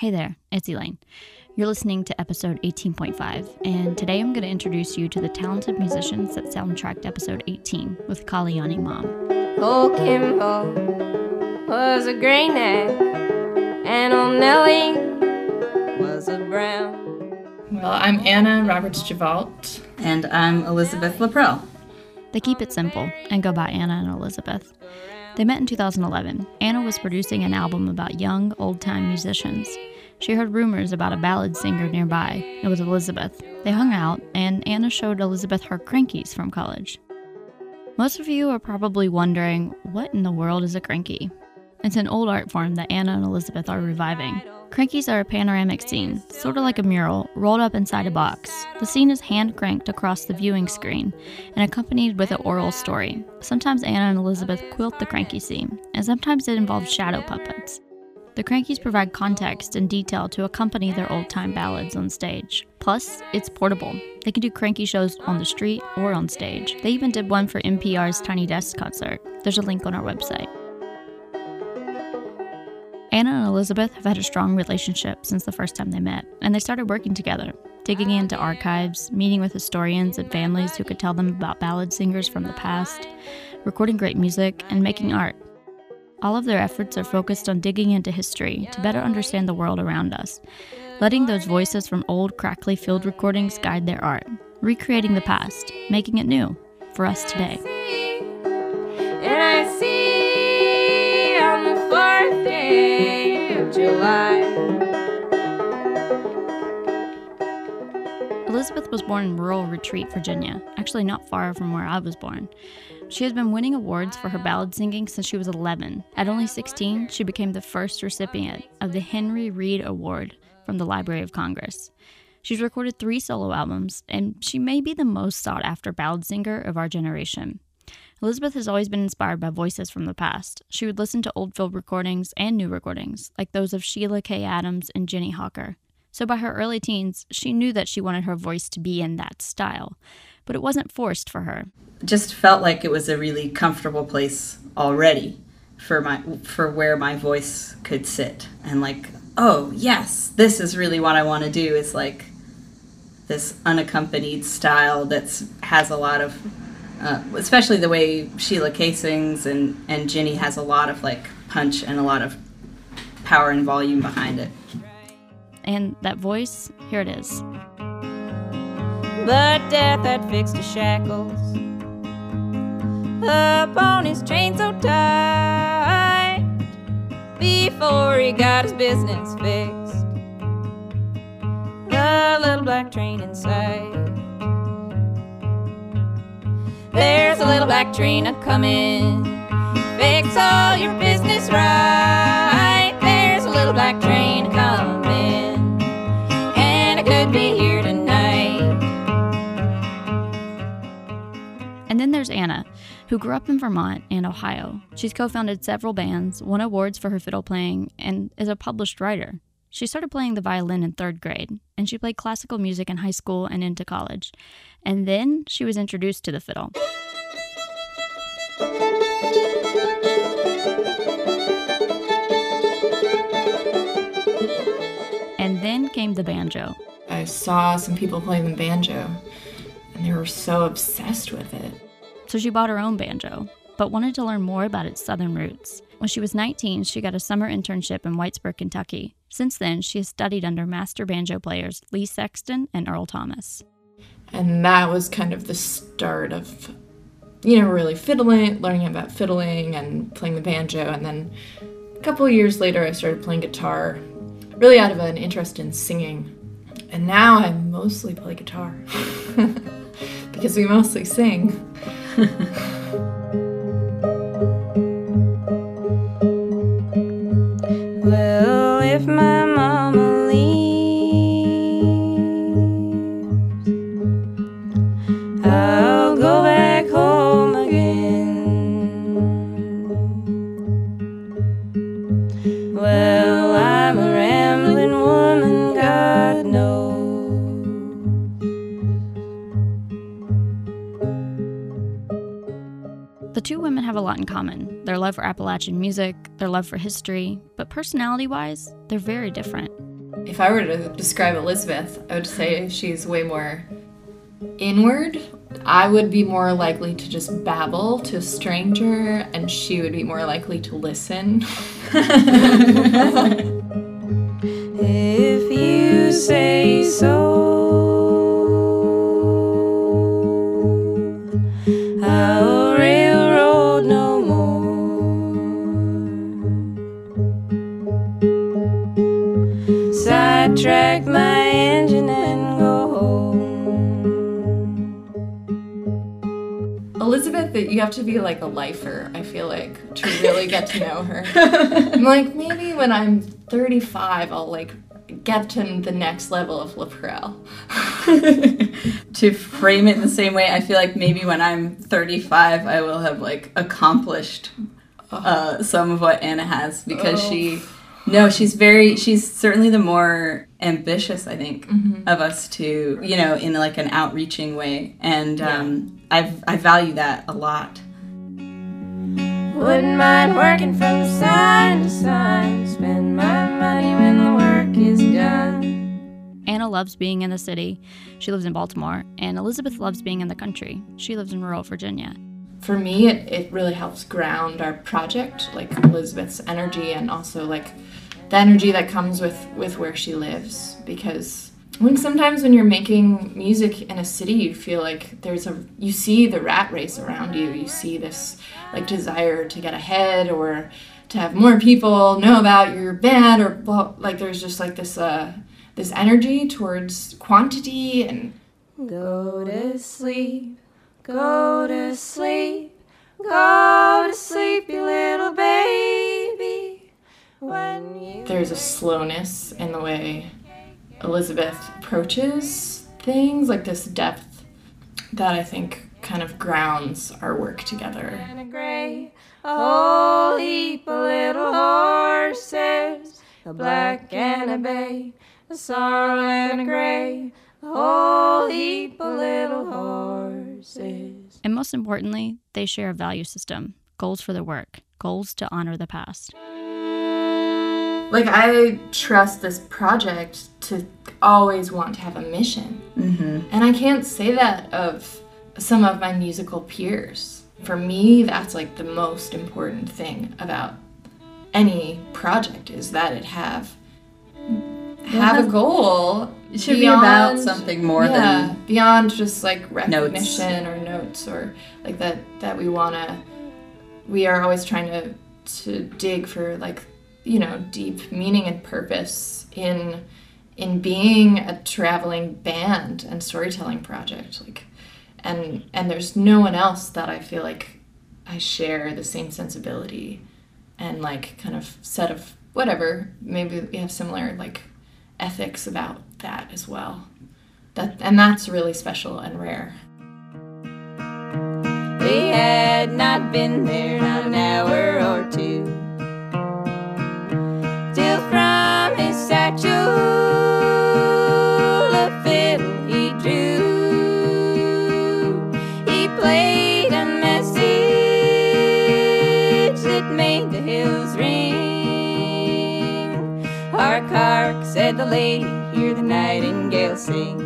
Hey there, it's Elaine. You're listening to episode 18.5, and today I'm going to introduce you to the talented musicians that soundtracked episode 18 with Kalyani Mom. Old Kimbo was a gray neck, and old Nellie was a brown. Well, I'm Anna Roberts Gevalt. And I'm Elizabeth LaPrelle. They keep it simple and go by Anna and Elizabeth. They met in 2011. Anna was producing an album about young, old time musicians. She heard rumors about a ballad singer nearby. It was Elizabeth. They hung out, and Anna showed Elizabeth her crankies from college. Most of you are probably wondering what in the world is a cranky? It's an old art form that Anna and Elizabeth are reviving. Crankies are a panoramic scene, sort of like a mural, rolled up inside a box. The scene is hand cranked across the viewing screen and accompanied with an oral story. Sometimes Anna and Elizabeth quilt the cranky scene, and sometimes it involves shadow puppets. The Crankies provide context and detail to accompany their old time ballads on stage. Plus, it's portable. They can do cranky shows on the street or on stage. They even did one for NPR's Tiny Desk concert. There's a link on our website. Anna and Elizabeth have had a strong relationship since the first time they met, and they started working together, digging into archives, meeting with historians and families who could tell them about ballad singers from the past, recording great music, and making art. All of their efforts are focused on digging into history to better understand the world around us, letting those voices from old, crackly field recordings guide their art, recreating the past, making it new for us today. And I see on the fourth day of July. Elizabeth was born in rural Retreat, Virginia, actually not far from where I was born. She has been winning awards for her ballad singing since she was 11. At only 16, she became the first recipient of the Henry Reed Award from the Library of Congress. She's recorded three solo albums, and she may be the most sought after ballad singer of our generation. Elizabeth has always been inspired by voices from the past. She would listen to old field recordings and new recordings, like those of Sheila K. Adams and Ginny Hawker. So by her early teens, she knew that she wanted her voice to be in that style, but it wasn't forced for her. Just felt like it was a really comfortable place already for my for where my voice could sit and like, oh, yes, this is really what I want to do is like this unaccompanied style that's has a lot of uh, especially the way Sheila K sings and and Ginny has a lot of like punch and a lot of power and volume behind it. And that voice, here it is. But death had fixed his shackles upon his chain so tight before he got his business fixed. The little black train inside. There's a little black train a coming. Fix all your business right. There's a little black train who grew up in Vermont and Ohio. She's co founded several bands, won awards for her fiddle playing, and is a published writer. She started playing the violin in third grade, and she played classical music in high school and into college. And then she was introduced to the fiddle. And then came the banjo. I saw some people playing the banjo, and they were so obsessed with it. So she bought her own banjo, but wanted to learn more about its southern roots. When she was 19, she got a summer internship in Whitesburg, Kentucky. Since then, she has studied under master banjo players Lee Sexton and Earl Thomas. And that was kind of the start of, you know, really fiddling, learning about fiddling and playing the banjo. And then a couple years later, I started playing guitar, really out of an interest in singing. And now I mostly play guitar because we mostly sing. Ha. Love for Appalachian music, their love for history, but personality wise, they're very different. If I were to describe Elizabeth, I would say she's way more inward. I would be more likely to just babble to a stranger, and she would be more likely to listen. If you say so, Elizabeth, you have to be like a lifer, I feel like, to really get to know her. I'm like, maybe when I'm 35, I'll like get to the next level of LaPrelle. to frame it in the same way, I feel like maybe when I'm 35, I will have like accomplished uh, some of what Anna has because she, no, she's very, she's certainly the more ambitious, I think, of us to, you know, in like an outreaching way, and um, I I value that a lot. Wouldn't mind working from sign to sign. Spend my money when the work is done. Anna loves being in the city. She lives in Baltimore. And Elizabeth loves being in the country. She lives in rural Virginia. For me, it, it really helps ground our project, like Elizabeth's energy and also like the energy that comes with, with where she lives. Because I think sometimes when you're making music in a city, you feel like there's a, you see the rat race around you. You see this like desire to get ahead or to have more people know about your band or like there's just like this, uh, this energy towards quantity and Go to sleep, go to sleep, go to sleep, you little baby. When you there's a slowness in the way Elizabeth approaches things, like this depth that I think kind of grounds our work together. and a gray, a whole heap of little horses, a black and a bay, a sorrel and a gray, a whole heap of little horses. And most importantly, they share a value system goals for their work, goals to honor the past. Like, I trust this project to always want to have a mission. Mm-hmm. And I can't say that of some of my musical peers. For me, that's like the most important thing about any project is that it have have a goal. It should be about beyond- something more yeah, than beyond just like recognition or notes or like that that we want to we are always trying to to dig for like you know deep meaning and purpose in in being a traveling band and storytelling project like and and there's no one else that I feel like I share the same sensibility and like kind of set of whatever. Maybe we have similar like ethics about that as well. That and that's really special and rare. He had not been there not an hour or two. Hark, hark, said the lady, hear the nightingale sing.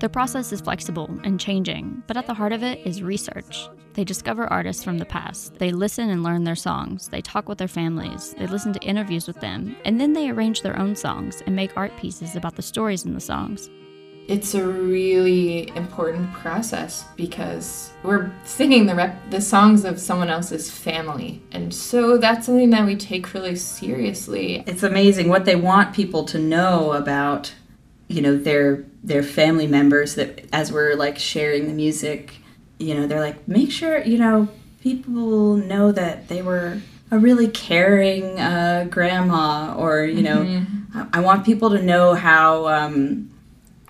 The process is flexible and changing, but at the heart of it is research. They discover artists from the past. They listen and learn their songs. They talk with their families. They listen to interviews with them. And then they arrange their own songs and make art pieces about the stories in the songs. It's a really important process because we're singing the rep- the songs of someone else's family. And so that's something that we take really seriously. It's amazing what they want people to know about you know their their family members that as we're like sharing the music you know they're like make sure you know people know that they were a really caring uh, grandma or you know I, I want people to know how um,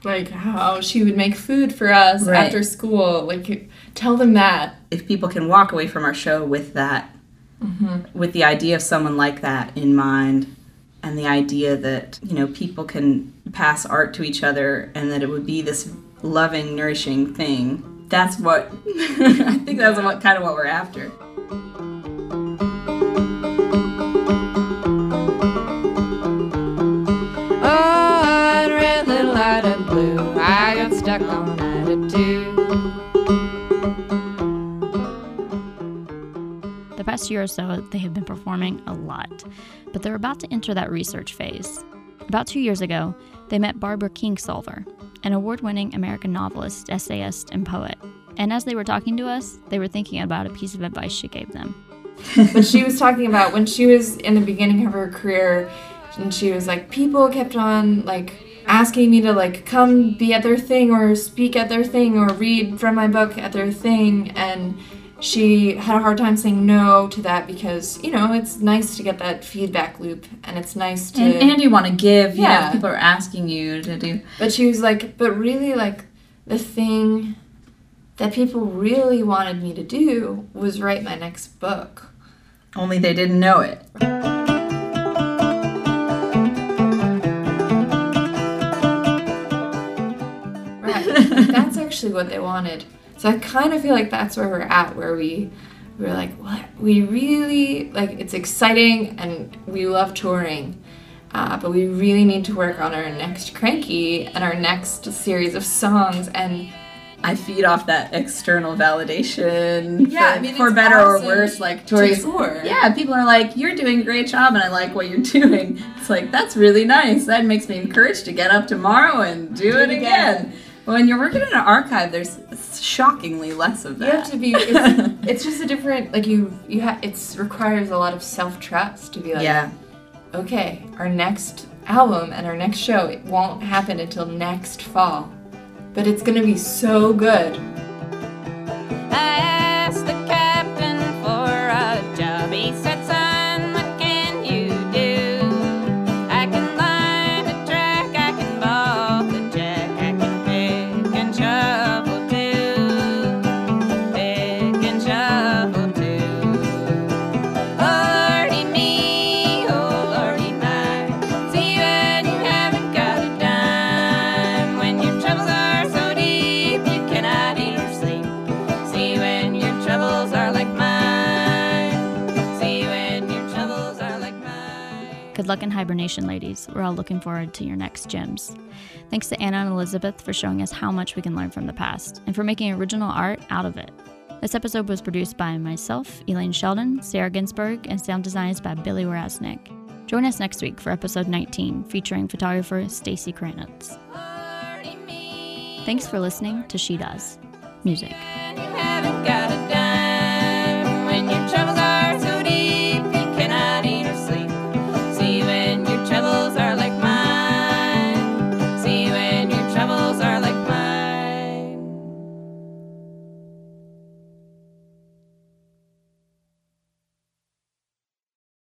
like how oh, she would make food for us Right. after school. Like tell them that. If people can walk away from our show with that mm-hmm. with the idea of someone like that in mind and the idea that you know people can pass art to each other and that it would be this loving nourishing thing that's what i think that's what kind of what we're after stuck on attitude. The past year or so, they have been performing a lot, but they're about to enter that research phase. About two years ago, they met Barbara Kingsolver, an award winning American novelist, essayist, and poet. And as they were talking to us, they were thinking about a piece of advice she gave them. but she was talking about when she was in the beginning of her career and she was like people kept on like asking me to like come be at their thing or speak at their thing or read from my book at their thing and she had a hard time saying no to that because you know it's nice to get that feedback loop and it's nice to And, and you want to give, yeah. Yeah. people are asking you to do. but she was like but really like the thing that people really wanted me to do was write my next book Only they didn't know it. Actually what they wanted. So I kind of feel like that's where we're at, where we we're like, what? We really like it's exciting and we love touring, uh, but we really need to work on our next cranky and our next series of songs. And I feed off that external validation. Yeah, for, I mean, for better or worse. Like to Tori's, tour. yeah, people are like, "You're doing a great job," and I like what you're doing. It's like that's really nice. That makes me encouraged to get up tomorrow and do, it it again. again. When you're working in an archive, there's shockingly less of that. you have to be. It's, it's just a different like you you have. It requires a lot of self trust to be like, yeah, okay, our next album and our next show, it won't happen until next fall. But it's gonna be so good. Good luck in hibernation, ladies. We're all looking forward to your next gems. Thanks to Anna and Elizabeth for showing us how much we can learn from the past and for making original art out of it. This episode was produced by myself, Elaine Sheldon, Sarah Ginsberg, and sound designed by Billy Raznick. Join us next week for episode 19, featuring photographer Stacy Kranitz. Thanks for listening to She Does Music.